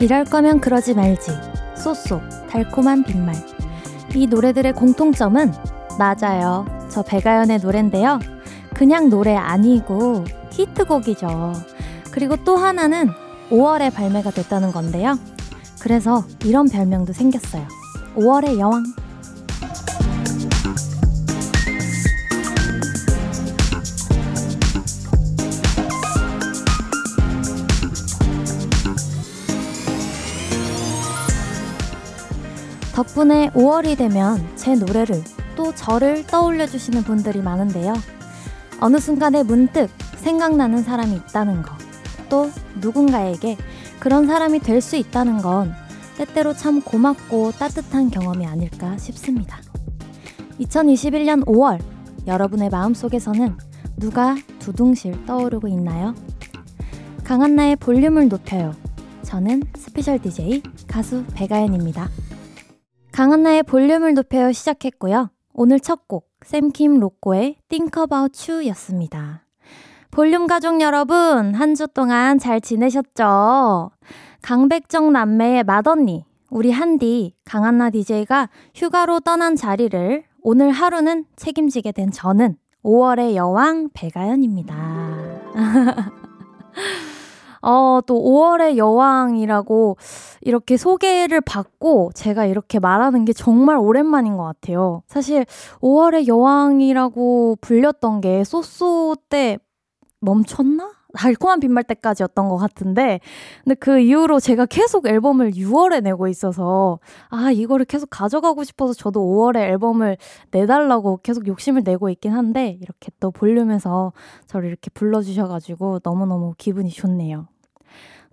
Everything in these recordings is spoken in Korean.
이럴 거면 그러지 말지. 쏘쏘, 달콤한 빈말. 이 노래들의 공통점은 맞아요. 저 배가연의 노래인데요. 그냥 노래 아니고 히트곡이죠. 그리고 또 하나는 5월에 발매가 됐다는 건데요. 그래서 이런 별명도 생겼어요. 5월의 여왕. 덕분에 5월이 되면 제 노래를 또 저를 떠올려 주시는 분들이 많은데요. 어느 순간에 문득 생각나는 사람이 있다는 거, 또 누군가에게 그런 사람이 될 수 있다는 건 때때로 참 고맙고 따뜻한 경험이 아닐까 싶습니다. 2021년 5월, 여러분의 마음속에서는 누가 두둥실 떠오르고 있나요? 강한나의 볼륨을 높여요. 저는 스페셜 DJ 가수 백아연입니다. 강한나의 볼륨을 높여 시작했고요. 오늘 첫 곡, 샘킴 로꼬의 Think About You 였습니다. 볼륨 가족 여러분, 한 주 동안 잘 지내셨죠? 강백정 남매의 맏언니, 우리 한디, 강한나 DJ가 휴가로 떠난 자리를 오늘 하루는 책임지게 된 저는 5월의 여왕 백아연입니다. 어, 또 5월의 여왕이라고 이렇게 소개를 받고 제가 이렇게 말하는 게 정말 오랜만인 것 같아요. 사실 5월의 여왕이라고 불렸던 게 쏘쏘 때 멈췄나? 달콤한 빈말 때까지였던 것 같은데, 근데 그 이후로 제가 계속 앨범을 6월에 내고 있어서, 아, 이거를 계속 가져가고 싶어서 저도 5월에 앨범을 내달라고 계속 욕심을 내고 있긴 한데, 이렇게 또 볼륨에서 저를 이렇게 불러주셔가지고 너무너무 기분이 좋네요.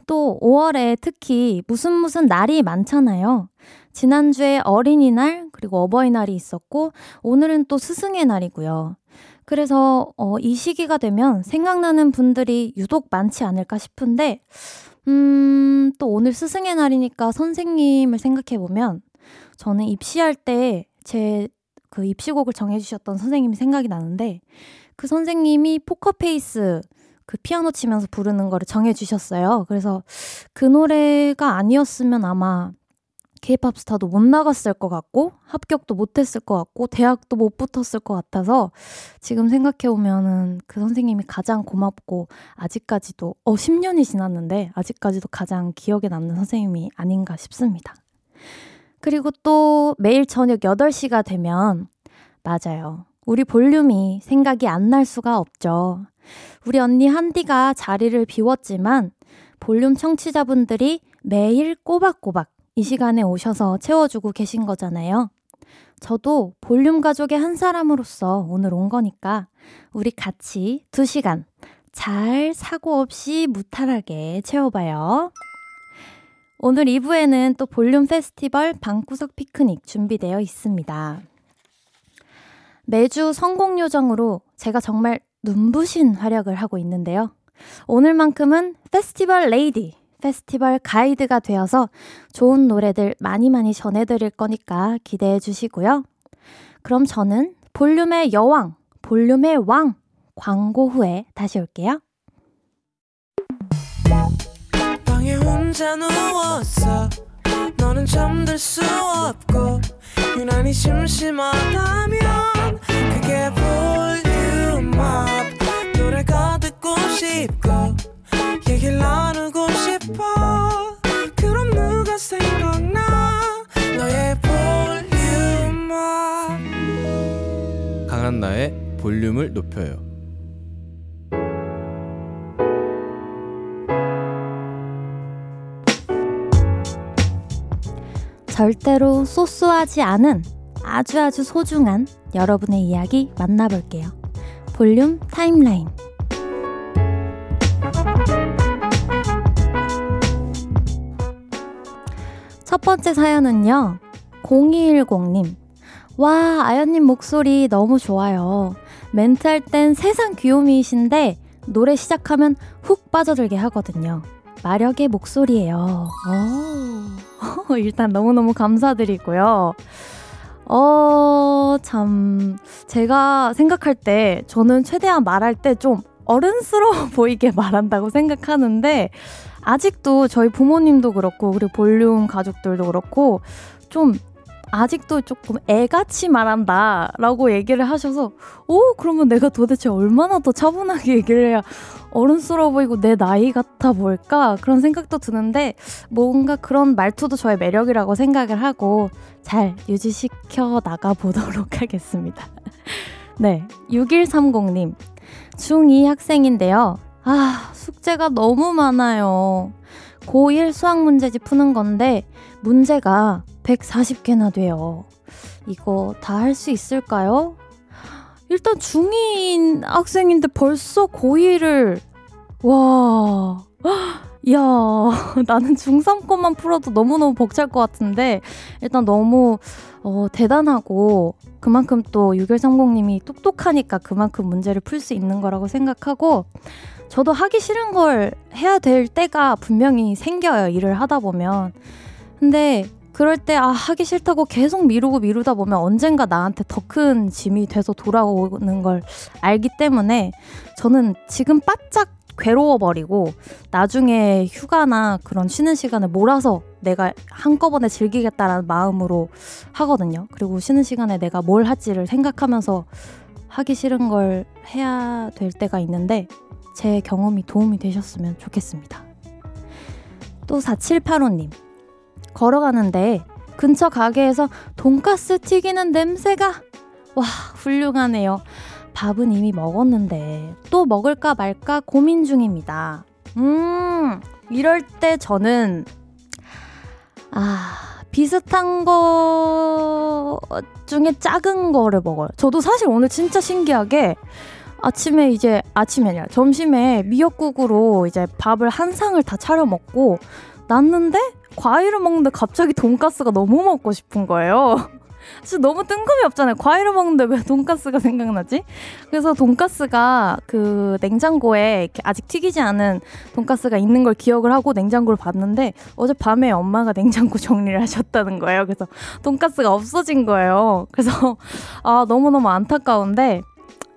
또 5월에 특히 무슨 무슨 날이 많잖아요. 지난주에 어린이날, 그리고 어버이날이 있었고, 오늘은 또 스승의 날이고요. 그래서 어, 이 시기가 되면 생각나는 분들이 유독 많지 않을까 싶은데, 음, 또 오늘 스승의 날이니까 선생님을 생각해보면, 저는 입시할 때 제 그 입시곡을 정해주셨던 선생님이 생각이 나는데, 그 선생님이 Poker Face 그 피아노 치면서 부르는 거를 정해주셨어요. 그래서 그 노래가 아니었으면 아마 케이팝 스타도 못 나갔을 것 같고 합격도 못 했을 것 같고 대학도 못 붙었을 것 같아서 지금 생각해 보면은 그 선생님이 가장 고맙고 아직까지도 어 10년이 지났는데 아직까지도 가장 기억에 남는 선생님이 아닌가 싶습니다. 그리고 또 매일 저녁 8시가 되면 맞아요. 우리 볼륨이 생각이 안 날 수가 없죠. 우리 언니 한디가 자리를 비웠지만 볼륨 청취자분들이 매일 꼬박꼬박 이 시간에 오셔서 채워주고 계신 거잖아요. 저도 볼륨 가족의 한 사람으로서 오늘 온 거니까 우리 같이 두 시간 잘 사고 없이 무탈하게 채워봐요. 오늘 2부에는 또 볼륨 페스티벌 방구석 피크닉 준비되어 있습니다. 매주 선곡 요정으로 제가 정말 눈부신 활약을 하고 있는데요. 오늘만큼은 페스티벌 레이디, 페스티벌 가이드가 되어서 좋은 노래들 많이 많이 전해드릴 거니까 기대해 주시고요. 그럼 저는 볼륨의 여왕, 볼륨의 왕, 광고 후에 다시 올게요. 너는 잠들 수 없고, 유난히 심심하다면, 그게 볼륨업. 노래가 듣고 싶고, 얘기를 나누고 싶어. 그럼 누가 생각나? 너의 볼륨 강한 나의 볼륨을 높여요. 절대로 소소하지 않은 아주 아주 소중한 여러분의 이야기 만나볼게요. 볼륨 타임라인 첫 번째 사연은요. 0210님. 와, 아연님 목소리 너무 좋아요. 멘트 할 땐 세상 귀요미이신데 노래 시작하면 훅 빠져들게 하거든요. 마력의 목소리예요. 오. 일단 너무너무 감사드리고요. 어, 참, 제가 생각할 때 저는 최대한 말할 때 좀 어른스러워 보이게 말한다고 생각하는데 아직도 저희 부모님도 그렇고, 그리고 볼륨 가족들도 그렇고, 좀 아직도 조금 애같이 말한다 라고 얘기를 하셔서 오 그러면 내가 도대체 얼마나 더 차분하게 얘기를 해야 어른스러워 보이고 내 나이 같아 보일까 그런 생각도 드는데 뭔가 그런 말투도 저의 매력이라고 생각을 하고 잘 유지시켜 나가 보도록 하겠습니다. 네 6130님 중2 학생인데요. 아 숙제가 너무 많아요. 고1 수학 문제집 푸는 건데 문제가 140개나 돼요. 이거 다 할 수 있을까요? 일단 중2인 학생인데 벌써 고1을, 와, 야 나는 중3 것만 풀어도 너무너무 벅찰 것 같은데, 일단 너무, 어, 대단하고, 그만큼 또 6130님이 똑똑하니까 그만큼 문제를 풀 수 있는 거라고 생각하고, 저도 하기 싫은 걸 해야 될 때가 분명히 생겨요, 일을 하다 보면. 근데 그럴 때, 아, 하기 싫다고 계속 미루고 미루다 보면 언젠가 나한테 더 큰 짐이 돼서 돌아오는 걸 알기 때문에 저는 지금 바짝 괴로워버리고 나중에 휴가나 그런 쉬는 시간을 몰아서 내가 한꺼번에 즐기겠다라는 마음으로 하거든요. 그리고 쉬는 시간에 내가 뭘 할지를 생각하면서 하기 싫은 걸 해야 될 때가 있는데 제 경험이 도움이 되셨으면 좋겠습니다. 또 4785님. 걸어가는데 근처 가게에서 돈가스 튀기는 냄새가 와 훌륭하네요. 밥은 이미 먹었는데 또 먹을까 말까 고민 중입니다. 음 이럴 때 저는 아 비슷한 거 중에 작은 거를 먹어요. 저도 사실 오늘 진짜 신기하게 아침에 이제 아침이 아니라 점심에 미역국으로 이제 밥을 한 상을 다 차려 먹고 났는데 과일을 먹는데 갑자기 돈가스가 너무 먹고 싶은 거예요. 진짜 너무 뜬금이 없잖아요. 과일을 먹는데 왜 돈가스가 생각나지? 그래서 돈가스가 그 냉장고에 아직 튀기지 않은 돈가스가 있는 걸 기억을 하고 냉장고를 봤는데 어젯밤에 엄마가 냉장고 정리를 하셨다는 거예요. 그래서 돈가스가 없어진 거예요. 그래서 아 너무너무 안타까운데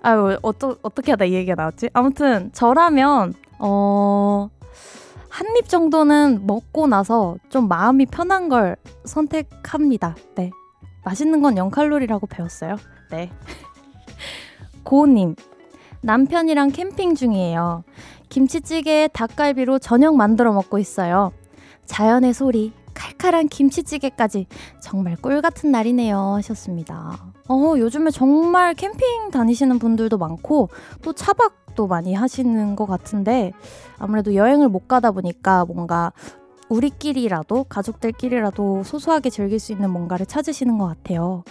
아유 어떠, 어떻게 하다 이 얘기가 나왔지? 아무튼 저라면 어 한입 정도는 먹고 나서 좀 마음이 편한 걸 선택합니다. 네. 맛있는 건 0칼로리라고 배웠어요. 네. 고님, 남편이랑 캠핑 중이에요. 김치찌개에 닭갈비로 저녁 만들어 먹고 있어요. 자연의 소리, 칼칼한 김치찌개까지 정말 꿀 같은 날이네요 하셨습니다. 어, 요즘에 정말 캠핑 다니시는 분들도 많고 또 차박도 많이 하시는 것 같은데 아무래도 여행을 못 가다 보니까 뭔가 우리끼리라도 가족들끼리라도 소소하게 즐길 수 있는 뭔가를 찾으시는 것 같아요.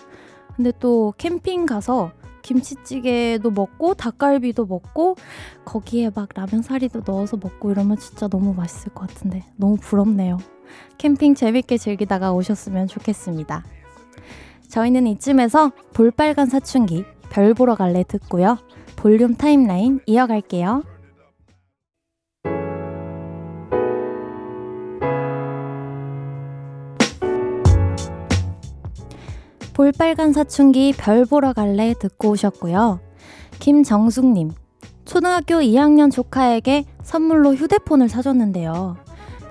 근데 또 캠핑 가서 김치찌개도 먹고 닭갈비도 먹고 거기에 막 라면 사리도 넣어서 먹고 이러면 진짜 너무 맛있을 것 같은데 너무 부럽네요. 캠핑 재밌게 즐기다가 오셨으면 좋겠습니다. 저희는 이쯤에서 볼빨간 사춘기 별 보러 갈래 듣고요. 볼륨 타임라인 이어갈게요. 볼빨간 사춘기 별 보러 갈래 듣고 오셨고요. 김정숙님, 초등학교 2학년 조카에게 선물로 휴대폰을 사줬는데요.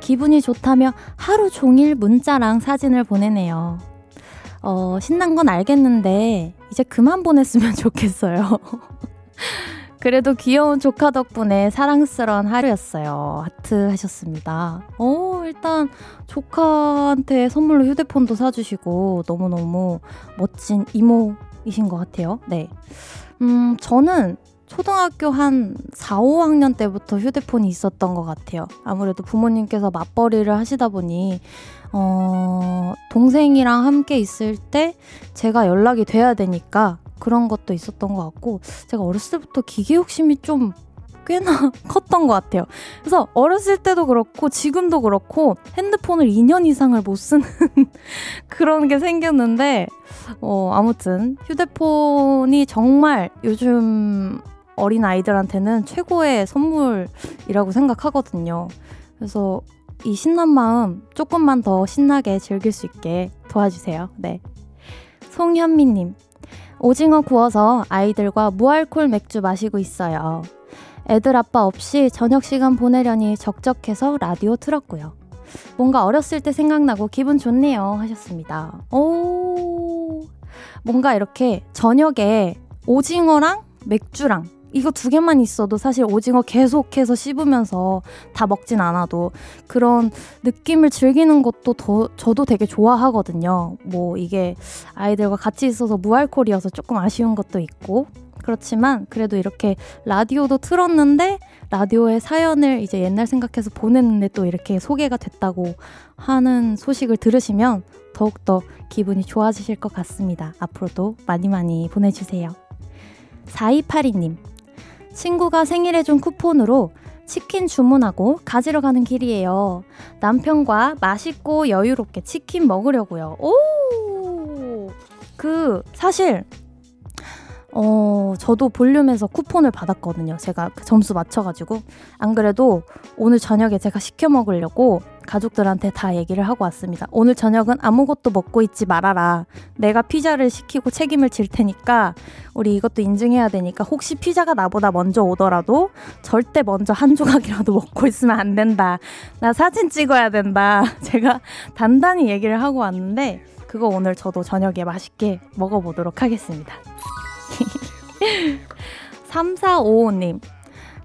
기분이 좋다며 하루 종일 문자랑 사진을 보내네요. 어, 신난 건 알겠는데, 이제 그만 보냈으면 좋겠어요. 그래도 귀여운 조카 덕분에 사랑스러운 하루였어요. 하트 하셨습니다. 어, 일단 조카한테 선물로 휴대폰도 사주시고 너무너무 멋진 이모이신 것 같아요. 네. 음, 저는 초등학교 한 4, 5학년 때부터 휴대폰이 있었던 것 같아요. 아무래도 부모님께서 맞벌이를 하시다 보니, 어, 동생이랑 함께 있을 때 제가 연락이 돼야 되니까 그런 것도 있었던 것 같고 제가 어렸을 때부터 기계 욕심이 좀 꽤나 컸던 것 같아요. 그래서 어렸을 때도 그렇고 지금도 그렇고 핸드폰을 2년 이상을 못 쓰는 그런 게 생겼는데 어, 아무튼 휴대폰이 정말 요즘 어린 아이들한테는 최고의 선물이라고 생각하거든요. 그래서 이 신난 마음 조금만 더 신나게 즐길 수 있게 도와주세요. 네. 송현미님, 오징어 구워서 아이들과 무알콜 맥주 마시고 있어요. 애들 아빠 없이 저녁 시간 보내려니 적적해서 라디오 틀었고요. 뭔가 어렸을 때 생각나고 기분 좋네요. 하셨습니다. 오, 뭔가 이렇게 저녁에 오징어랑 맥주랑 이거 두 개만 있어도 사실 오징어 계속해서 씹으면서 다 먹진 않아도 그런 느낌을 즐기는 것도 더, 저도 되게 좋아하거든요. 뭐 이게 아이들과 같이 있어서 무알콜이어서 조금 아쉬운 것도 있고 그렇지만 그래도 이렇게 라디오도 틀었는데 라디오의 사연을 이제 옛날 생각해서 보냈는데 또 이렇게 소개가 됐다고 하는 소식을 들으시면 더욱더 기분이 좋아지실 것 같습니다. 앞으로도 많이 많이 보내주세요. 4282님, 친구가 생일에 준 쿠폰으로 치킨 주문하고 가지러 가는 길이에요. 남편과 맛있고 여유롭게 치킨 먹으려고요. 오! 그, 사실, 어, 저도 볼륨에서 쿠폰을 받았거든요. 제가 그 점수 맞춰가지고. 안 그래도 오늘 저녁에 제가 시켜 먹으려고 가족들한테 다 얘기를 하고 왔습니다. 오늘 저녁은 아무것도 먹고 있지 말아라. 내가 피자를 시키고 책임을 질 테니까 우리 이것도 인증해야 되니까 혹시 피자가 나보다 먼저 오더라도 절대 먼저 한 조각이라도 먹고 있으면 안 된다. 나 사진 찍어야 된다. 제가 단단히 얘기를 하고 왔는데 그거 오늘 저도 저녁에 맛있게 먹어보도록 하겠습니다. 3455님.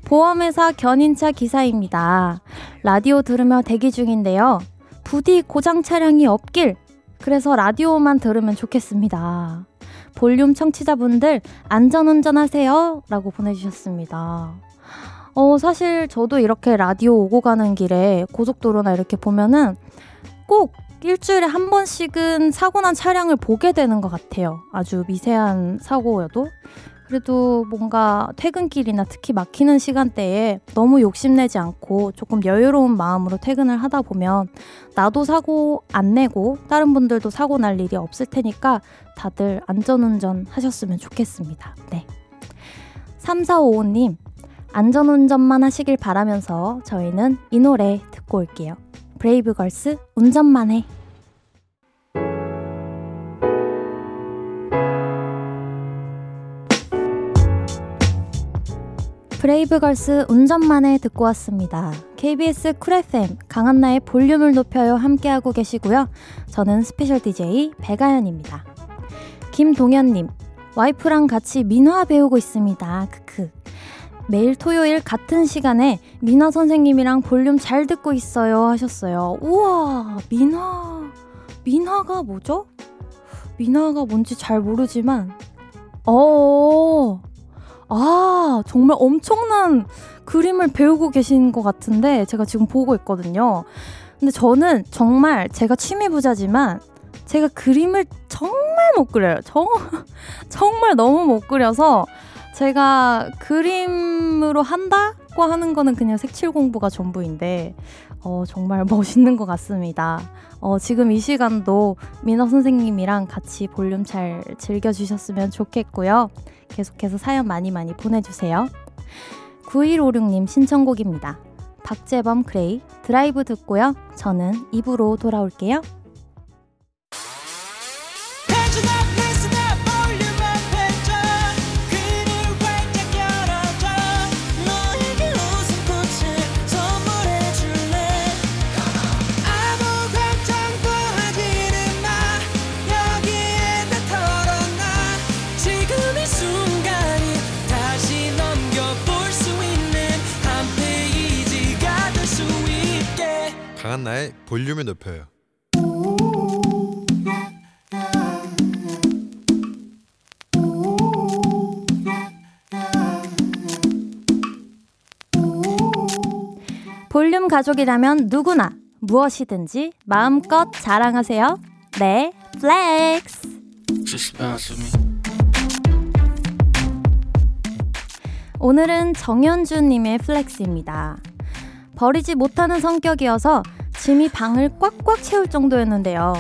보험회사 견인차 기사입니다. 라디오 들으며 대기 중인데요. 부디 고장 차량이 없길. 그래서 라디오만 들으면 좋겠습니다. 볼륨 청취자분들 안전운전 하세요. 라고 보내주셨습니다. 어, 사실 저도 이렇게 라디오 오고 가는 길에 고속도로나 이렇게 보면은 꼭 일주일에 한 번씩은 사고 난 차량을 보게 되는 것 같아요. 아주 미세한 사고여도. 그래도 뭔가 퇴근길이나 특히 막히는 시간대에 너무 욕심내지 않고 조금 여유로운 마음으로 퇴근을 하다 보면 나도 사고 안 내고 다른 분들도 사고 날 일이 없을 테니까 다들 안전운전 하셨으면 좋겠습니다. 네. 3455님, 안전운전만 하시길 바라면서 저희는 이 노래 듣고 올게요. 브레이브걸스 운전만 해. 브레이브걸스 운전만 해 듣고 왔습니다. KBS 쿨 FM 강한나의 볼륨을 높여요 함께하고 계시고요. 저는 스페셜 DJ 백아연입니다. 김동현님, 와이프랑 같이 민화 배우고 있습니다. 크크. 매일 토요일 같은 시간에 민화 선생님이랑 볼륨 잘 듣고 있어요 하셨어요. 우와, 민화. 민화가 뭐죠? 민화가 뭔지 잘 모르지만, 어, 아, 정말 엄청난 그림을 배우고 계신 것 같은데 제가 지금 보고 있거든요. 근데 저는 정말 제가 취미 부자지만 제가 그림을 정말 못 그려요. 정, 정말 너무 못 그려서 제가 그림으로 한다고 하는 거는 그냥 색칠 공부가 전부인데, 어, 정말 멋있는 것 같습니다. 어, 지금 이 시간도 민호 선생님이랑 같이 볼륨 잘 즐겨주셨으면 좋겠고요. 계속해서 사연 많이 많이 보내주세요. 9156님 신청곡입니다. 박재범 그레이 드라이브 듣고요. 저는 2부로 돌아올게요. 볼륨을 높여요. 볼륨 가족이라면 누구나 무엇이든지 마음껏 자랑하세요. 네, flex. 오늘은 정현주님의 flex입니다. 버리지 못하는 성격이어서 짐이 방을 꽉꽉 채울 정도였는데요.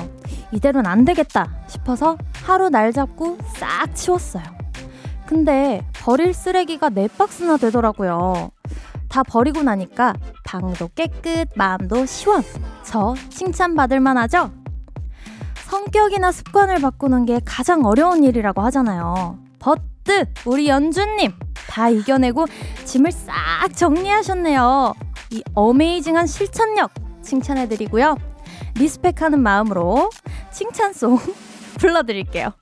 이대로는 안 되겠다 싶어서 하루 날 잡고 싹 치웠어요. 근데 버릴 쓰레기가 네 박스나 되더라고요. 다 버리고 나니까 방도 깨끗, 마음도 시원. 저 칭찬받을 만하죠? 성격이나 습관을 바꾸는 게 가장 어려운 일이라고 하잖아요. 버트 우리 연주님 다 이겨내고 짐을 싹 정리하셨네요. 이 amazing한 실천력 칭찬해드리고요. respect하는 마음으로 칭찬송 불러드릴게요.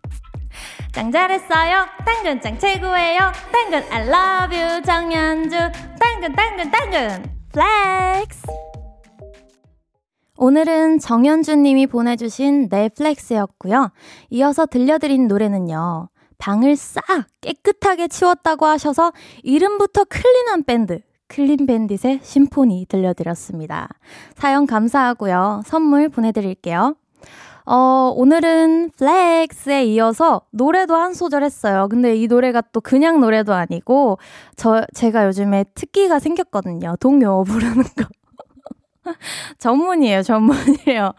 짱 잘했어요. 당근 짱 최고예요. 당근 I love you 정현주. 당근 당근 당근 flex. 오늘은 정현주님이 보내주신 네 flex였고요. 이어서 들려드린 노래는요. 방을 싹 깨끗하게 치웠다고 하셔서 이름부터 clean한 밴드 클린 밴딧의 Symphony 들려드렸습니다. 사연 감사하고요. 선물 보내드릴게요. 어, 오늘은 flex에 이어서 노래도 한 소절 했어요. 근데 이 노래가 또 그냥 노래도 아니고, 저, 제가 요즘에 특기가 생겼거든요. 동요 부르는 거. 전문이에요, 전문이에요.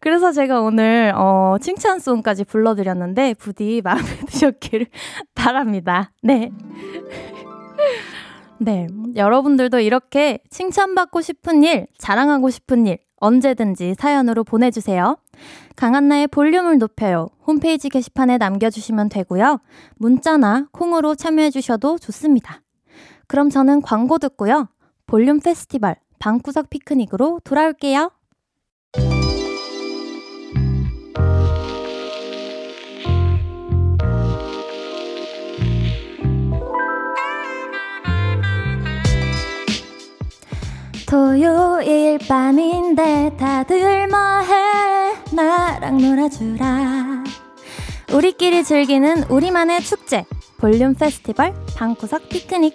그래서 제가 오늘, 어, 칭찬송까지 불러드렸는데, 부디 마음에 드셨기를 바랍니다. 네. 네. 여러분들도 이렇게 칭찬받고 싶은 일, 자랑하고 싶은 일, 언제든지 사연으로 보내주세요. 강한나의 볼륨을 높여요. 홈페이지 게시판에 남겨주시면 되고요. 문자나 콩으로 참여해주셔도 좋습니다. 그럼 저는 광고 듣고요. 볼륨 페스티벌 방구석 피크닉으로 돌아올게요. 토요일 밤인데 다들 뭐해? 나랑 놀아주라. 우리끼리 즐기는 우리만의 축제 볼륨 페스티벌 방구석 피크닉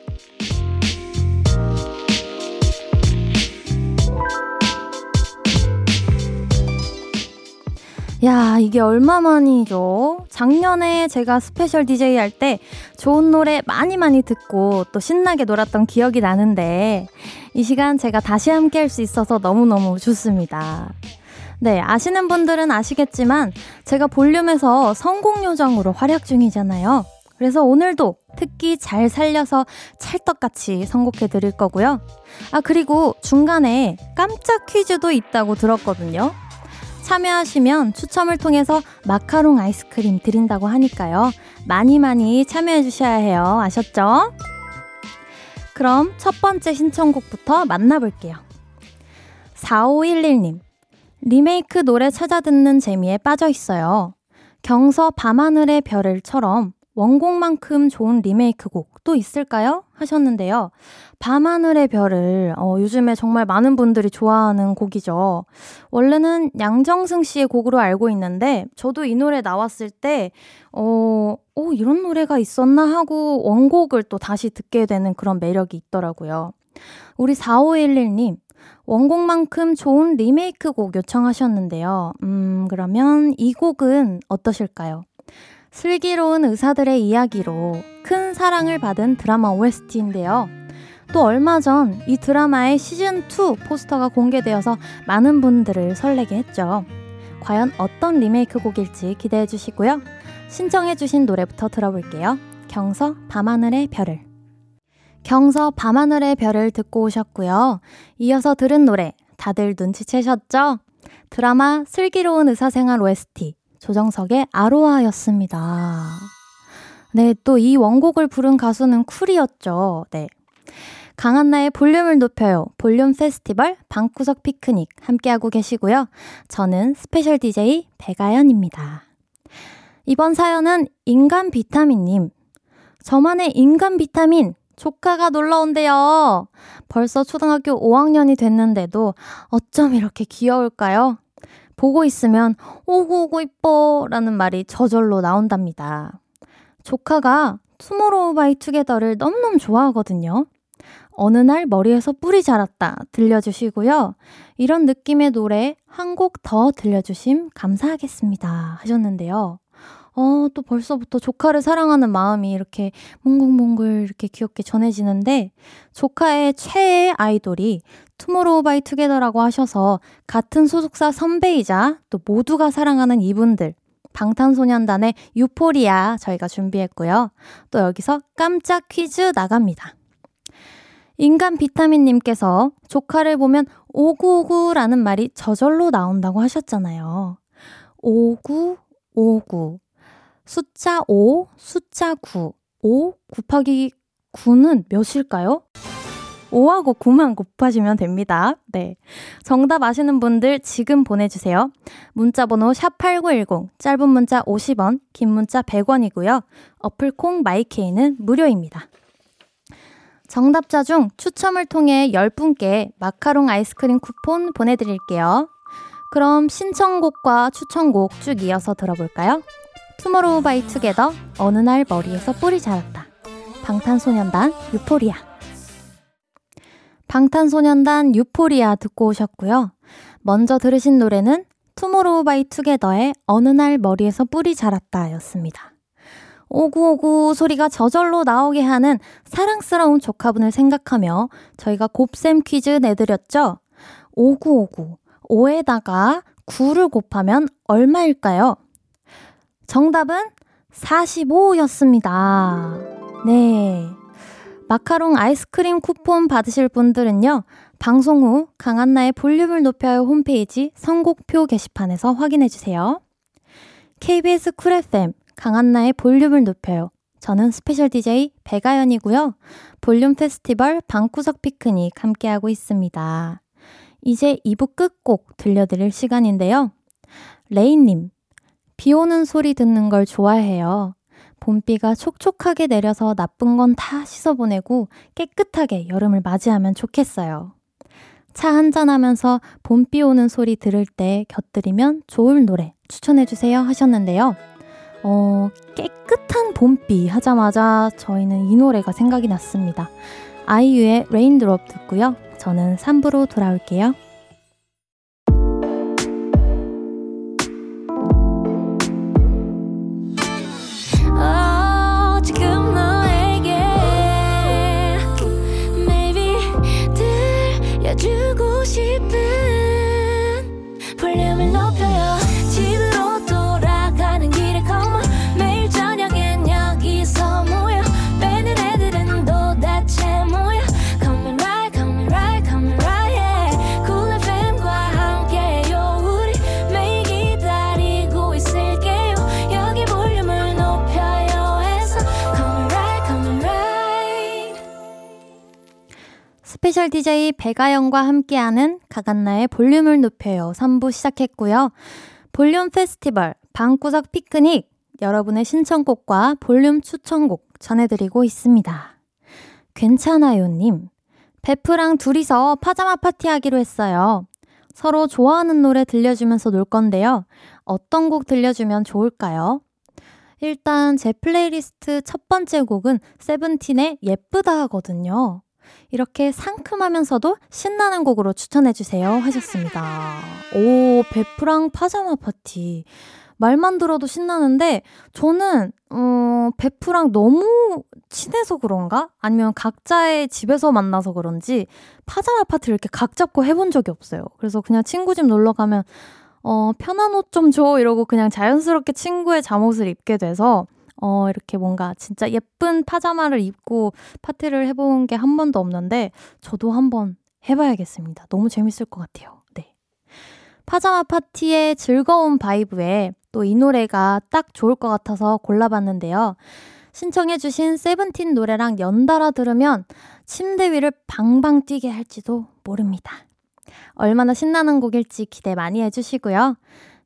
야, 이게 얼마만이죠? 작년에 제가 special DJ 할 때 좋은 노래 많이 많이 듣고 또 신나게 놀았던 기억이 나는데 이 시간 제가 다시 함께 할 수 있어서 너무너무 좋습니다. 네, 아시는 분들은 아시겠지만 제가 볼륨에서 성공 요정으로 활약 중이잖아요. 그래서 오늘도 특기 잘 살려서 찰떡같이 선곡해 드릴 거고요. 아, 그리고 중간에 깜짝 퀴즈도 있다고 들었거든요. 참여하시면 추첨을 통해서 마카롱 아이스크림 드린다고 하니까요. 많이 많이 참여해 주셔야 해요. 아셨죠? 그럼 첫 번째 신청곡부터 만나볼게요. 4511님. 리메이크 노래 찾아 듣는 재미에 빠져 있어요. 경서 밤하늘의 별을처럼 원곡만큼 좋은 리메이크 곡또 있을까요? 하셨는데요. 밤하늘의 별을 어, 요즘에 정말 많은 분들이 좋아하는 곡이죠. 원래는 양정승 씨의 곡으로 알고 있는데 저도 이 노래 나왔을 때 어, 어 이런 노래가 있었나 하고 원곡을 또 다시 듣게 되는 그런 매력이 있더라고요. 우리 4511님 원곡만큼 좋은 리메이크 곡 요청하셨는데요. 음, 그러면 이 곡은 어떠실까요? 슬기로운 의사들의 이야기로 큰 사랑을 받은 드라마 OST인데요. 또 얼마 전 이 드라마의 시즌2 포스터가 공개되어서 많은 분들을 설레게 했죠. 과연 어떤 리메이크 곡일지 기대해 주시고요. 신청해 주신 노래부터 들어볼게요. 경서 밤하늘의 별을. 경서 밤하늘의 별을 듣고 오셨고요. 이어서 들은 노래 다들 눈치채셨죠? 드라마 슬기로운 의사생활 OST 조정석의 아로하였습니다. 네, 또 이 원곡을 부른 가수는 쿨이었죠. 네. 강한나의 볼륨을 높여요. 볼륨 페스티벌 방구석 피크닉 함께하고 계시고요. 저는 special DJ 배가연입니다. 이번 사연은 인간 비타민님. 저만의 인간 비타민 조카가 놀러 온대요. 벌써 초등학교 5학년이 됐는데도 어쩜 이렇게 귀여울까요? 보고 있으면 오구 오구 이뻐 라는 말이 저절로 나온답니다. 조카가 투모로우 바이 투게더를 너무너무 좋아하거든요. 어느 날 머리에서 뿔이 자랐다 들려주시고요. 이런 느낌의 노래 한 곡 더 들려주심 감사하겠습니다 하셨는데요. 어, 또 벌써부터 조카를 사랑하는 마음이 이렇게 몽글몽글 이렇게 귀엽게 전해지는데 조카의 최애 아이돌이 투모로우 바이 투게더라고 하셔서 같은 소속사 선배이자 또 모두가 사랑하는 이분들 방탄소년단의 Euphoria 저희가 준비했고요. 또 여기서 깜짝 퀴즈 나갑니다. 인간 비타민님께서 조카를 보면 오구오구라는 말이 저절로 나온다고 하셨잖아요. 오구, 오구. 숫자 5, 숫자 9. 5 곱하기 9는 몇일까요? 5하고 9만 곱하시면 됩니다. 네. 정답 아시는 분들 지금 보내주세요. 문자번호 샵8910, 짧은 문자 50원, 긴 문자 100원이고요. 어플콩 마이케이는 무료입니다. 정답자 중 추첨을 통해 10분께 마카롱 아이스크림 쿠폰 보내드릴게요. 그럼 신청곡과 추천곡 쭉 이어서 들어볼까요? 투모로우 바이 투게더 어느 날 머리에서 뿔이 자랐다. 방탄소년단 Euphoria 방탄소년단 Euphoria 듣고 오셨고요. 먼저 들으신 노래는 투모로우 바이 투게더의 어느 날 머리에서 뿔이 자랐다 였습니다. 오구오구 소리가 저절로 나오게 하는 사랑스러운 조카분을 생각하며 저희가 곱셈 퀴즈 내드렸죠? 오구오구 5에다가 9를 곱하면 얼마일까요? 정답은 45였습니다. 네. 마카롱 아이스크림 쿠폰 받으실 분들은요, 방송 후 강한나의 볼륨을 높여요 홈페이지 선곡표 게시판에서 확인해주세요. KBS 쿨 FM 강한나의 볼륨을 높여요. 저는 special DJ 배가연이고요. 볼륨 페스티벌 방구석 피크닉 함께하고 있습니다. 이제 2부 끝곡 들려드릴 시간인데요. 레인님, 비 오는 소리 듣는 걸 좋아해요. 봄비가 촉촉하게 내려서 나쁜 건 다 씻어보내고 깨끗하게 여름을 맞이하면 좋겠어요. 차 한잔하면서 봄비 오는 소리 들을 때 곁들이면 좋을 노래 추천해주세요 하셨는데요. 어, 깨끗한 봄비 하자마자 저희는 이 노래가 생각이 났습니다. 아이유의 Raindrop 듣고요. 저는 3부로 돌아올게요. 呼吸。 special DJ 배가연과 함께하는 강한나의 볼륨을 높여요 3부 시작했고요. 볼륨 페스티벌 방구석 피크닉 여러분의 신청곡과 볼륨 추천곡 전해드리고 있습니다. 괜찮아요님, 베프랑 둘이서 파자마 파티하기로 했어요. 서로 좋아하는 노래 들려주면서 놀 건데요. 어떤 곡 들려주면 좋을까요? 일단 제 플레이리스트 첫 번째 곡은 세븐틴의 예쁘다 하거든요. 이렇게 상큼하면서도 신나는 곡으로 추천해주세요 하셨습니다. 오, 베프랑 파자마 파티. 말만 들어도 신나는데, 저는, 어, 베프랑 너무 친해서 그런가? 아니면 각자의 집에서 만나서 그런지, 파자마 파티를 이렇게 각 잡고 해본 적이 없어요. 그래서 그냥 친구 집 놀러 가면, 어, 편한 옷 좀 줘. 이러고 그냥 자연스럽게 친구의 잠옷을 입게 돼서, 어, 이렇게 뭔가 진짜 예쁜 파자마를 입고 파티를 해본 게 한 번도 없는데, 저도 한번 해봐야겠습니다. 너무 재밌을 것 같아요. 네. 파자마 파티의 즐거운 바이브에 또 이 노래가 딱 좋을 것 같아서 골라봤는데요. 신청해주신 세븐틴 노래랑 연달아 들으면 침대 위를 방방 뛰게 할지도 모릅니다. 얼마나 신나는 곡일지 기대 많이 해주시고요.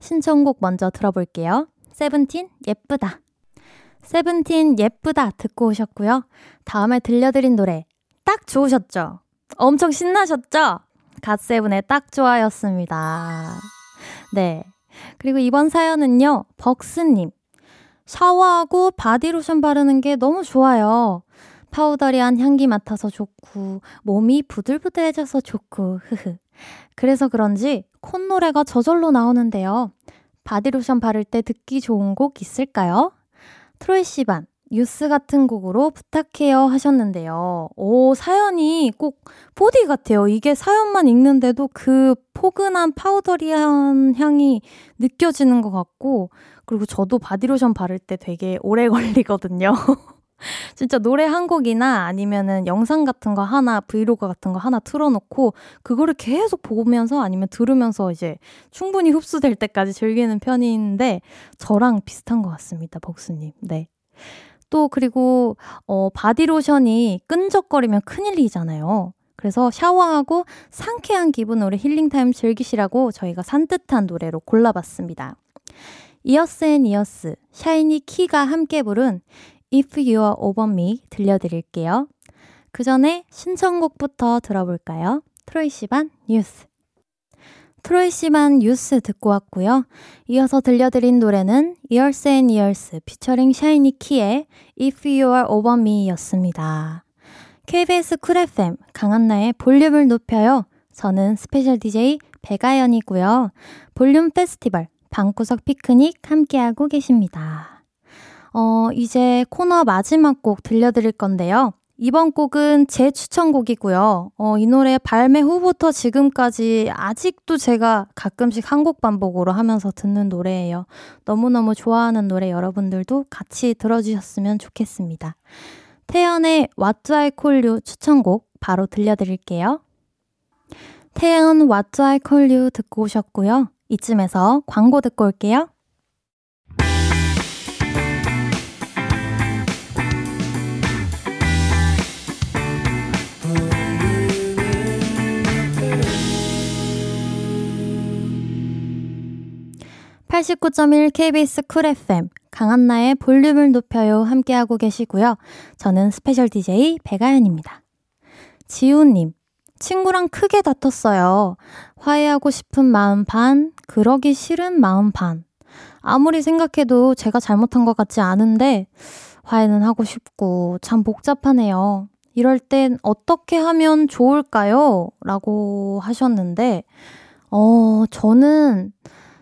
신청곡 먼저 들어볼게요. 세븐틴 예쁘다. 세븐틴 예쁘다 듣고 오셨고요. 다음에 들려드린 노래 딱 좋으셨죠? 엄청 신나셨죠? 갓세븐의 딱 좋아였습니다. 네. 그리고 이번 사연은요, 벅스님. 샤워하고 바디로션 바르는 게 너무 좋아요. powdery한 향기 맡아서 좋고, 몸이 부들부들해져서 좋고, 흐흐. 그래서 그런지 콧노래가 저절로 나오는데요. 바디로션 바를 때 듣기 좋은 곡 있을까요? 트로이 시반 Youth 같은 곡으로 부탁해요 하셨는데요. 오, 사연이 꼭 보디 같아요. 이게 사연만 읽는데도 그 포근한 powdery한 향이 느껴지는 것 같고, 그리고 저도 바디로션 바를 때 되게 오래 걸리거든요. 진짜 노래 한 곡이나 아니면은 영상 같은 거 하나, 브이로그 같은 거 하나 틀어놓고, 그거를 계속 보면서 아니면 들으면서 이제 충분히 흡수될 때까지 즐기는 편인데, 저랑 비슷한 것 같습니다, 복수님. 네. 또 그리고 어 바디로션이 끈적거리면 큰일이잖아요. 그래서 샤워하고 상쾌한 기분으로 힐링타임 즐기시라고 저희가 산뜻한 노래로 골라봤습니다. Years and Years, 샤이니 키가 함께 부른 If You Are Over Me 들려드릴게요. 그 전에 신청곡부터 들어볼까요? 트로이 시반 뉴스. 트로이 시반 뉴스 듣고 왔고요. 이어서 들려드린 노래는 Years and Years 피처링 샤이니 키의 If You Are Over Me 였습니다. KBS 쿨 FM 강한나의 볼륨을 높여요. 저는 스페셜 DJ 백아연이고요. 볼륨 페스티벌 방구석 피크닉 함께하고 계십니다. 어, 이제 코너 마지막 곡 들려드릴 건데요. 이번 곡은 제 추천곡이고요. 어, 이 노래 발매 후부터 지금까지 아직도 제가 가끔씩 한 곡 반복으로 하면서 듣는 노래예요. 너무너무 좋아하는 노래 여러분들도 같이 들어주셨으면 좋겠습니다. 태연의 What I Call You 추천곡 바로 들려드릴게요. 태연 What I Call You 듣고 오셨고요. 이쯤에서 광고 듣고 올게요. 89.1 KBS 쿨 FM 강한나의 볼륨을 높여요 함께하고 계시고요. 저는 스페셜 DJ 백아연입니다. 지우님, 친구랑 크게 다퉜어요. 화해하고 싶은 마음 반, 그러기 싫은 마음 반. 아무리 생각해도 제가 잘못한 것 같지 않은데 화해는 하고 싶고 참 복잡하네요. 이럴 땐 어떻게 하면 좋을까요? 라고 하셨는데, 어, 저는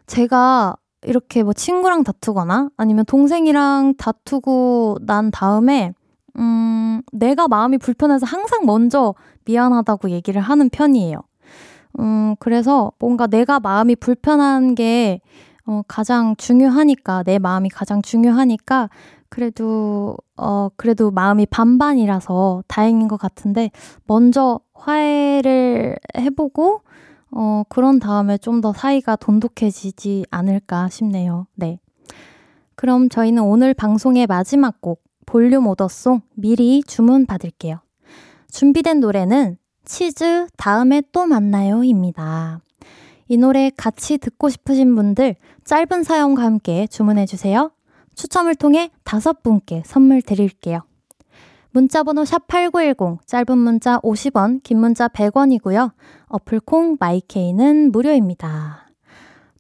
제가 이렇게 뭐 친구랑 다투거나 아니면 동생이랑 다투고 난 다음에 음, 내가 마음이 불편해서 항상 먼저 미안하다고 얘기를 하는 편이에요. 음, 그래서 뭔가 내가 마음이 불편한 게 어, 가장 중요하니까, 내 마음이 가장 중요하니까, 그래도, 어, 그래도 마음이 반반이라서 다행인 것 같은데, 먼저 화해를 해보고, 어, 그런 다음에 좀 더 사이가 돈독해지지 않을까 싶네요. 네. 그럼 저희는 오늘 방송의 마지막 곡, 볼륨 오더송 미리 주문 받을게요. 준비된 노래는 치즈 다음에 또 만나요입니다. 이 노래 같이 듣고 싶으신 분들 짧은 사연과 함께 주문해주세요. 추첨을 통해 다섯 분께 선물 드릴게요. 문자번호 샵8910, 짧은 문자 50원, 긴 문자 100원이고요. 어플콩 마이케이는 무료입니다.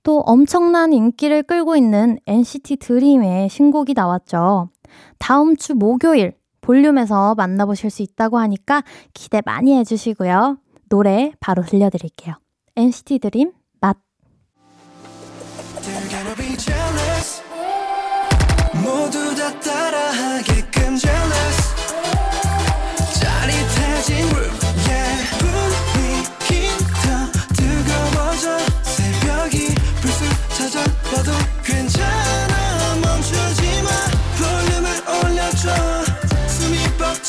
또 엄청난 인기를 끌고 있는 NCT 드림의 신곡이 나왔죠. 다음 주 목요일 볼륨에서 만나보실 수 있다고 하니까 기대 많이 해주시고요. 노래 바로 들려드릴게요. NCT 드림 맛. 모두 다 따라하게끔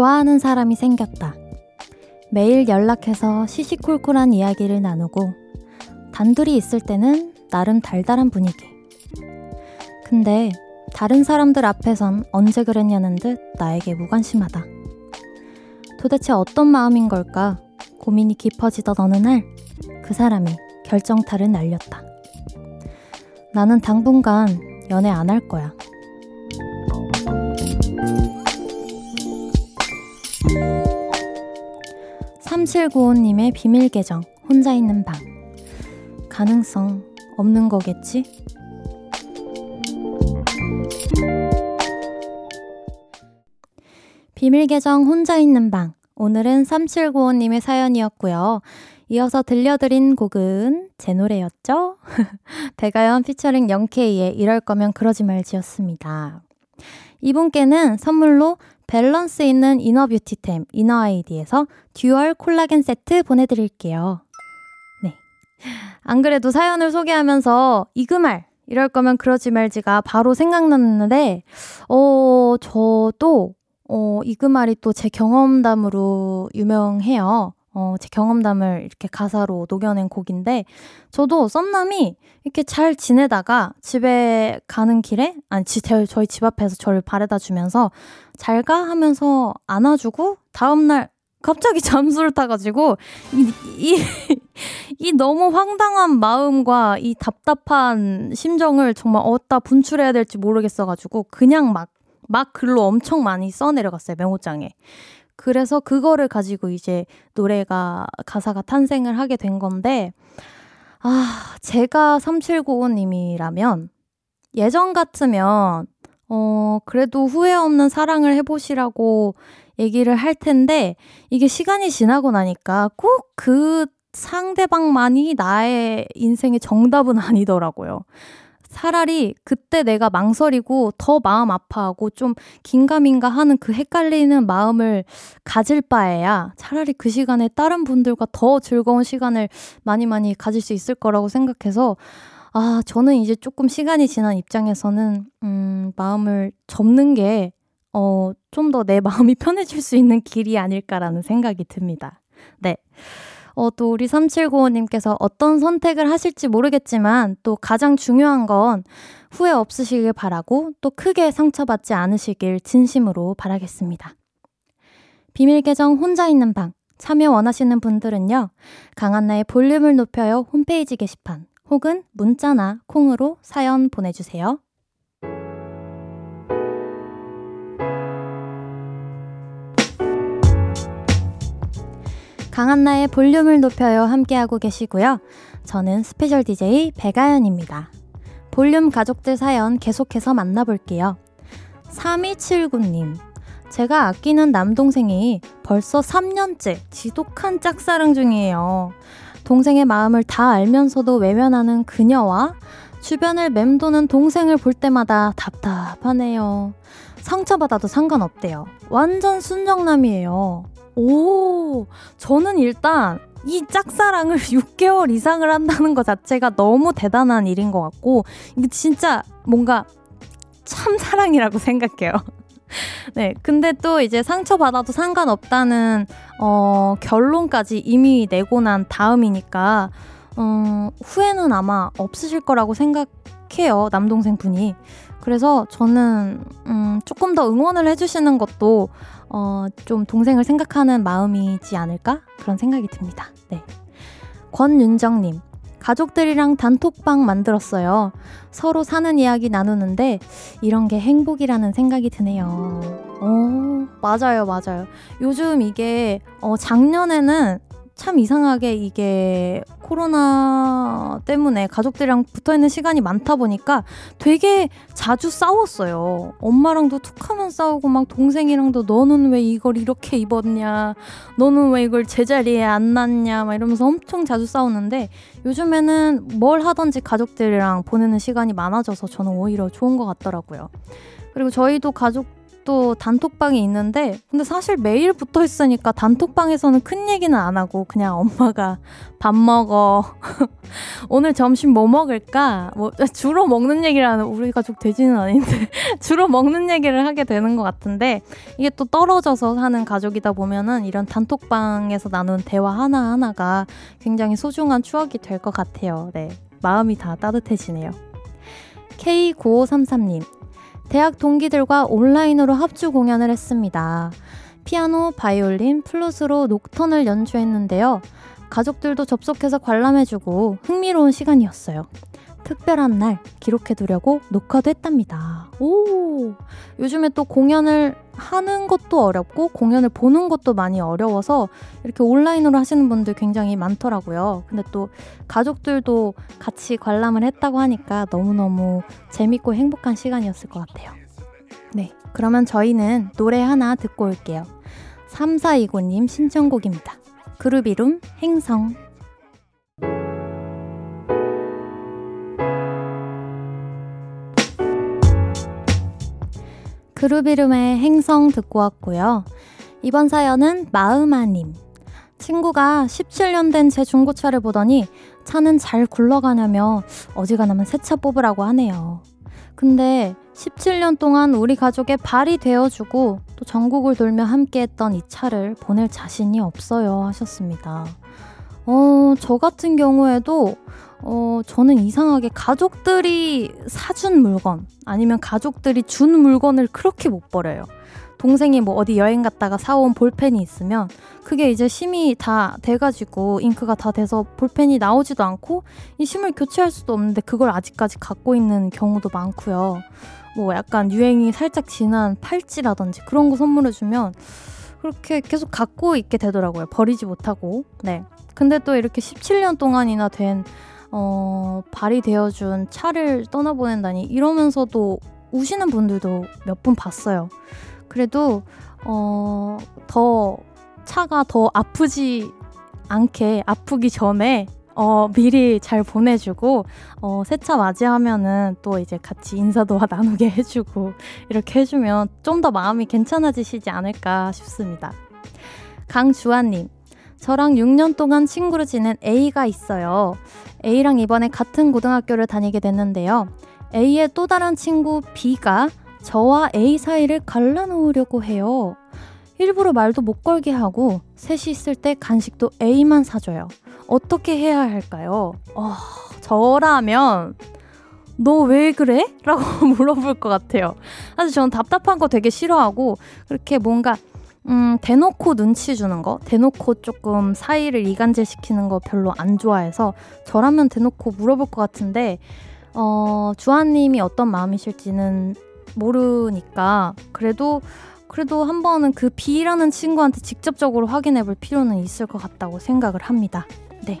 좋아하는 사람이 생겼다. 매일 연락해서 시시콜콜한 이야기를 나누고 단둘이 있을 때는 나름 달달한 분위기. 근데 다른 사람들 앞에선 언제 그랬냐는 듯 나에게 무관심하다. 도대체 어떤 마음인 걸까 고민이 깊어지던 어느 날 그 사람이 결정타를 날렸다. 나는 당분간 연애 안 할 거야. 3795님의 비밀 계정, 혼자 있는 방. 가능성 없는 거겠지? 비밀 계정 혼자 있는 방. 오늘은 3795님의 사연이었고요. 이어서 들려드린 곡은 제 노래였죠? 배가연 피처링 영케이의 이럴 거면 그러지 말지였습니다. 이분께는 선물로 밸런스 있는 이너 뷰티템 이너 아이디에서 듀얼 콜라겐 세트 보내드릴게요. 네. 안 그래도 사연을 소개하면서 이그말 이럴 거면 그러지 말지가 바로 생각났는데, 어, 저도, 어, 이그말이 또 제 경험담으로 유명해요. 어, 제 경험담을 이렇게 가사로 녹여낸 곡인데, 저도 썸남이 이렇게 잘 지내다가 집에 가는 길에, 아니, 지, 저희 집 앞에서 저를 바래다 주면서 잘 가? 하면서 안아주고, 다음날 갑자기 잠수를 타가지고, 이, 이, 이 너무 황당한 마음과 이 답답한 심정을 정말 어디다 분출해야 될지 모르겠어가지고, 그냥 막, 막 글로 엄청 많이 써내려갔어요, 메모장에. 그래서 그거를 가지고 이제 노래가 가사가 탄생을 하게 된 건데 아, 제가 3795님이라면 예전 같으면 어, 그래도 후회 없는 사랑을 해보시라고 얘기를 할 텐데, 이게 시간이 지나고 나니까 꼭 그 상대방만이 나의 인생의 정답은 아니더라고요. 차라리 그때 내가 망설이고 더 마음 아파하고 좀 긴가민가 하는 그 헷갈리는 마음을 가질 바에야 차라리 그 시간에 다른 분들과 더 즐거운 시간을 많이 많이 가질 수 있을 거라고 생각해서 아, 저는 이제 조금 시간이 지난 입장에서는, 음, 마음을 접는 게, 어, 좀 더 내 마음이 편해질 수 있는 길이 아닐까라는 생각이 듭니다. 네. 어, 또 우리 3795님께서 어떤 선택을 하실지 모르겠지만 또 가장 중요한 건 후회 없으시길 바라고 또 크게 상처받지 않으시길 진심으로 바라겠습니다. 비밀 계정 혼자 있는 방 참여 원하시는 분들은요. 강한나의 볼륨을 높여요 홈페이지 게시판 혹은 문자나 콩으로 사연 보내주세요. 강한나의 볼륨을 높여요 함께하고 계시고요. 저는 스페셜 DJ 백아연입니다. 볼륨 가족들 사연 계속해서 만나볼게요. 3279님. 제가 아끼는 남동생이 벌써 3년째 지독한 짝사랑 중이에요. 동생의 마음을 다 알면서도 외면하는 그녀와 주변을 맴도는 동생을 볼 때마다 답답하네요. 상처받아도 상관없대요. 완전 순정남이에요. 오, 저는 일단 이 짝사랑을 6개월 이상을 한다는 것 자체가 너무 대단한 일인 것 같고, 이게 진짜 뭔가 참사랑이라고 생각해요. 네, 근데 또 이제 상처받아도 상관없다는, 어, 결론까지 이미 내고 난 다음이니까, 어, 후회는 아마 없으실 거라고 생각해요, 남동생 분이. 그래서 저는, 음, 조금 더 응원을 해주시는 것도, 어, 좀 동생을 생각하는 마음이지 않을까? 그런 생각이 듭니다. 네. 권윤정님, 가족들이랑 단톡방 만들었어요. 서로 사는 이야기 나누는데 이런 게 행복이라는 생각이 드네요. 어, 맞아요, 맞아요. 요즘 이게 어, 작년에는 참 이상하게 이게 코로나 때문에 가족들이랑 붙어 있는 시간이 많다 보니까 되게 자주 싸웠어요. 엄마랑도 툭 하면 싸우고 막 동생이랑도 너는 왜 이걸 이렇게 입었냐. 너는 왜 이걸 제자리에 안 놨냐. 막 이러면서 엄청 자주 싸웠는데 요즘에는 뭘 하든지 가족들이랑 보내는 시간이 많아져서 저는 오히려 좋은 것 같더라고요. 그리고 저희도 가족 또 단톡방이 있는데 근데 사실 매일 붙어 있으니까 단톡방에서는 큰 얘기는 안 하고 그냥 엄마가 밥 먹어 오늘 점심 뭐 먹을까 뭐 주로 먹는 얘기를 하는 우리 가족 돼지는 아닌데 주로 먹는 얘기를 하게 되는 것 같은데 이게 또 떨어져서 사는 가족이다 보면은 이런 단톡방에서 나눈 대화 하나 하나가 굉장히 소중한 추억이 될 것 같아요. 네 마음이 다 따뜻해지네요. K9533님 대학 동기들과 온라인으로 합주 공연을 했습니다. 피아노, 바이올린, 플룻으로 녹턴을 연주했는데요. 가족들도 접속해서 관람해주고 흥미로운 시간이었어요. 특별한 날 기록해두려고 녹화도 했답니다. 오! 요즘에 또 공연을 하는 것도 어렵고 공연을 보는 것도 많이 어려워서 이렇게 온라인으로 하시는 분들 굉장히 많더라고요. 근데 또 가족들도 같이 관람을 했다고 하니까 너무너무 재밌고 행복한 시간이었을 것 같아요. 네. 그러면 저희는 노래 하나 듣고 올게요. 3429님 신청곡입니다. 그룹 이름 행성. 그루비름의 행성 듣고 왔고요. 이번 사연은 마음아님. 친구가 17년 된 제 중고차를 보더니 차는 잘 굴러가냐며 어지간하면 새 차 뽑으라고 하네요. 근데 17년 동안 우리 가족의 발이 되어주고 또 전국을 돌며 함께했던 이 차를 보낼 자신이 없어요 하셨습니다. 어, 저 같은 경우에도 어, 저는 이상하게 가족들이 사준 물건 아니면 가족들이 준 물건을 그렇게 못 버려요. 동생이 뭐 어디 여행 갔다가 사온 볼펜이 있으면 그게 이제 심이 다 돼가지고 잉크가 다 돼서 볼펜이 나오지도 않고 이 심을 교체할 수도 없는데 그걸 아직까지 갖고 있는 경우도 많고요. 뭐 약간 유행이 살짝 지난 팔찌라든지 그런 거 선물해주면 그렇게 계속 갖고 있게 되더라고요. 버리지 못하고. 네. 근데 또 이렇게 17년 동안이나 된, 어, 발이 되어준 차를 떠나보낸다니 이러면서도 우시는 분들도 몇 분 봤어요. 그래도, 어, 더, 차가 더 아프지 않게, 아프기 전에 어, 미리 잘 보내주고, 어, 새 차 맞이하면은 또 이제 같이 인사도 나누게 해주고, 이렇게 해주면 좀 더 마음이 괜찮아지시지 않을까 싶습니다. 강주아님, 저랑 6년 동안 친구로 지낸 A가 있어요. A랑 이번에 같은 고등학교를 다니게 됐는데요. A의 또 다른 친구 B가 저와 A 사이를 갈라놓으려고 해요. 일부러 말도 못 걸게 하고 셋이 있을 때 간식도 A만 사줘요. 어떻게 해야 할까요? 어, 저라면 너 왜 그래? 라고 물어볼 것 같아요. 사실 저는 답답한 거 되게 싫어하고 그렇게 뭔가 음, 대놓고 눈치 주는 거, 대놓고 조금 사이를 이간질 시키는 거 별로 안 좋아해서 저라면 대놓고 물어볼 것 같은데 어, 주아님이 어떤 마음이실지는 모르니까 그래도 그래도 한 번은 그 B라는 친구한테 직접적으로 확인해 볼 필요는 있을 것 같다고 생각을 합니다. 네.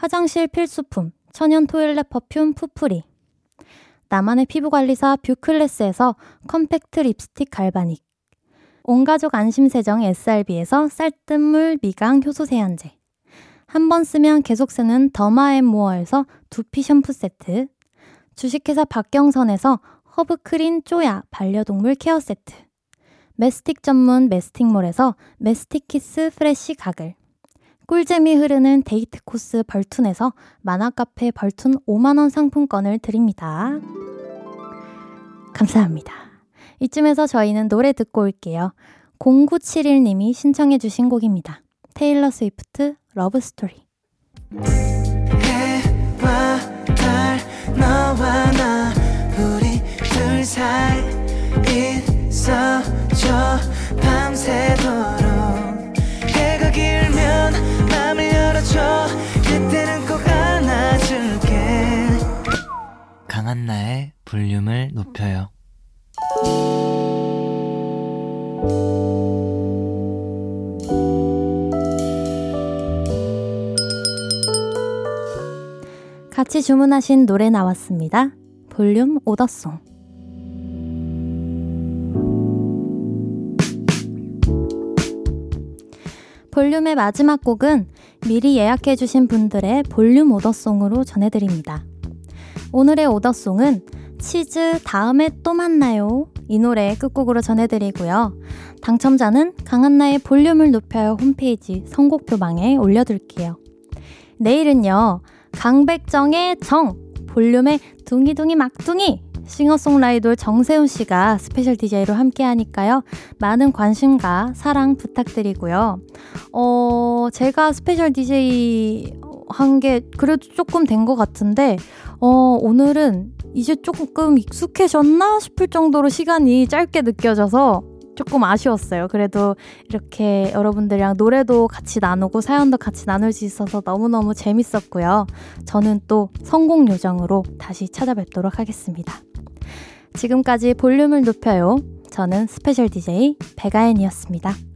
화장실 필수품 천연 토일렛 퍼퓸 푸풀이 나만의 피부관리사 뷰클래스에서 컴팩트 립스틱 갈바닉. 온가족 안심세정 SRB에서 쌀뜨물 미강 효소 세안제. 한 번 쓰면 계속 쓰는 더마앤모어에서 두피 샴푸 세트. 주식회사 박경선에서 허브크린 쪼야 반려동물 케어 세트. 메스틱 전문 메스틱몰에서 메스틱 키스 프레쉬 가글 꿀잼이 흐르는 데이트 코스 벌툰에서 만화카페 벌툰 5만원 상품권을 드립니다. 감사합니다. 이쯤에서 저희는 노래 듣고 올게요. 0971님이 신청해주신 곡입니다. 테일러 스위프트 둘 사이 있어줘, 밤새도록. 해가 길면 맘을 열어줘, 그때는 꼭 안아줄게. 강한나의 볼륨을 높여요. 같이 주문하신 노래 나왔습니다. 볼륨 오더송. 볼륨의 마지막 곡은 미리 예약해주신 분들의 볼륨 오더송으로 전해드립니다. 오늘의 오더송은 치즈 다음에 또 만나요. 이 노래 끝곡으로 전해드리고요. 당첨자는 강한나의 볼륨을 높여요 홈페이지 선곡표방에 올려둘게요. 내일은요, 강백정의 정, 볼륨의 둥이둥이 막둥이, 싱어송라이돌 정세운 씨가 스페셜 DJ로 함께 하니까요. 많은 관심과 사랑 부탁드리고요. 어, 제가 스페셜 DJ 한 게 그래도 조금 된 것 같은데, 어, 오늘은 이제 조금 익숙해졌나 싶을 정도로 시간이 짧게 느껴져서 조금 아쉬웠어요. 그래도 이렇게 여러분들이랑 노래도 같이 나누고 사연도 같이 나눌 수 있어서 너무너무 재밌었고요. 저는 또 선곡 요정으로 다시 찾아뵙도록 하겠습니다. 지금까지 볼륨을 높여요. 저는 스페셜 DJ 배가연이었습니다.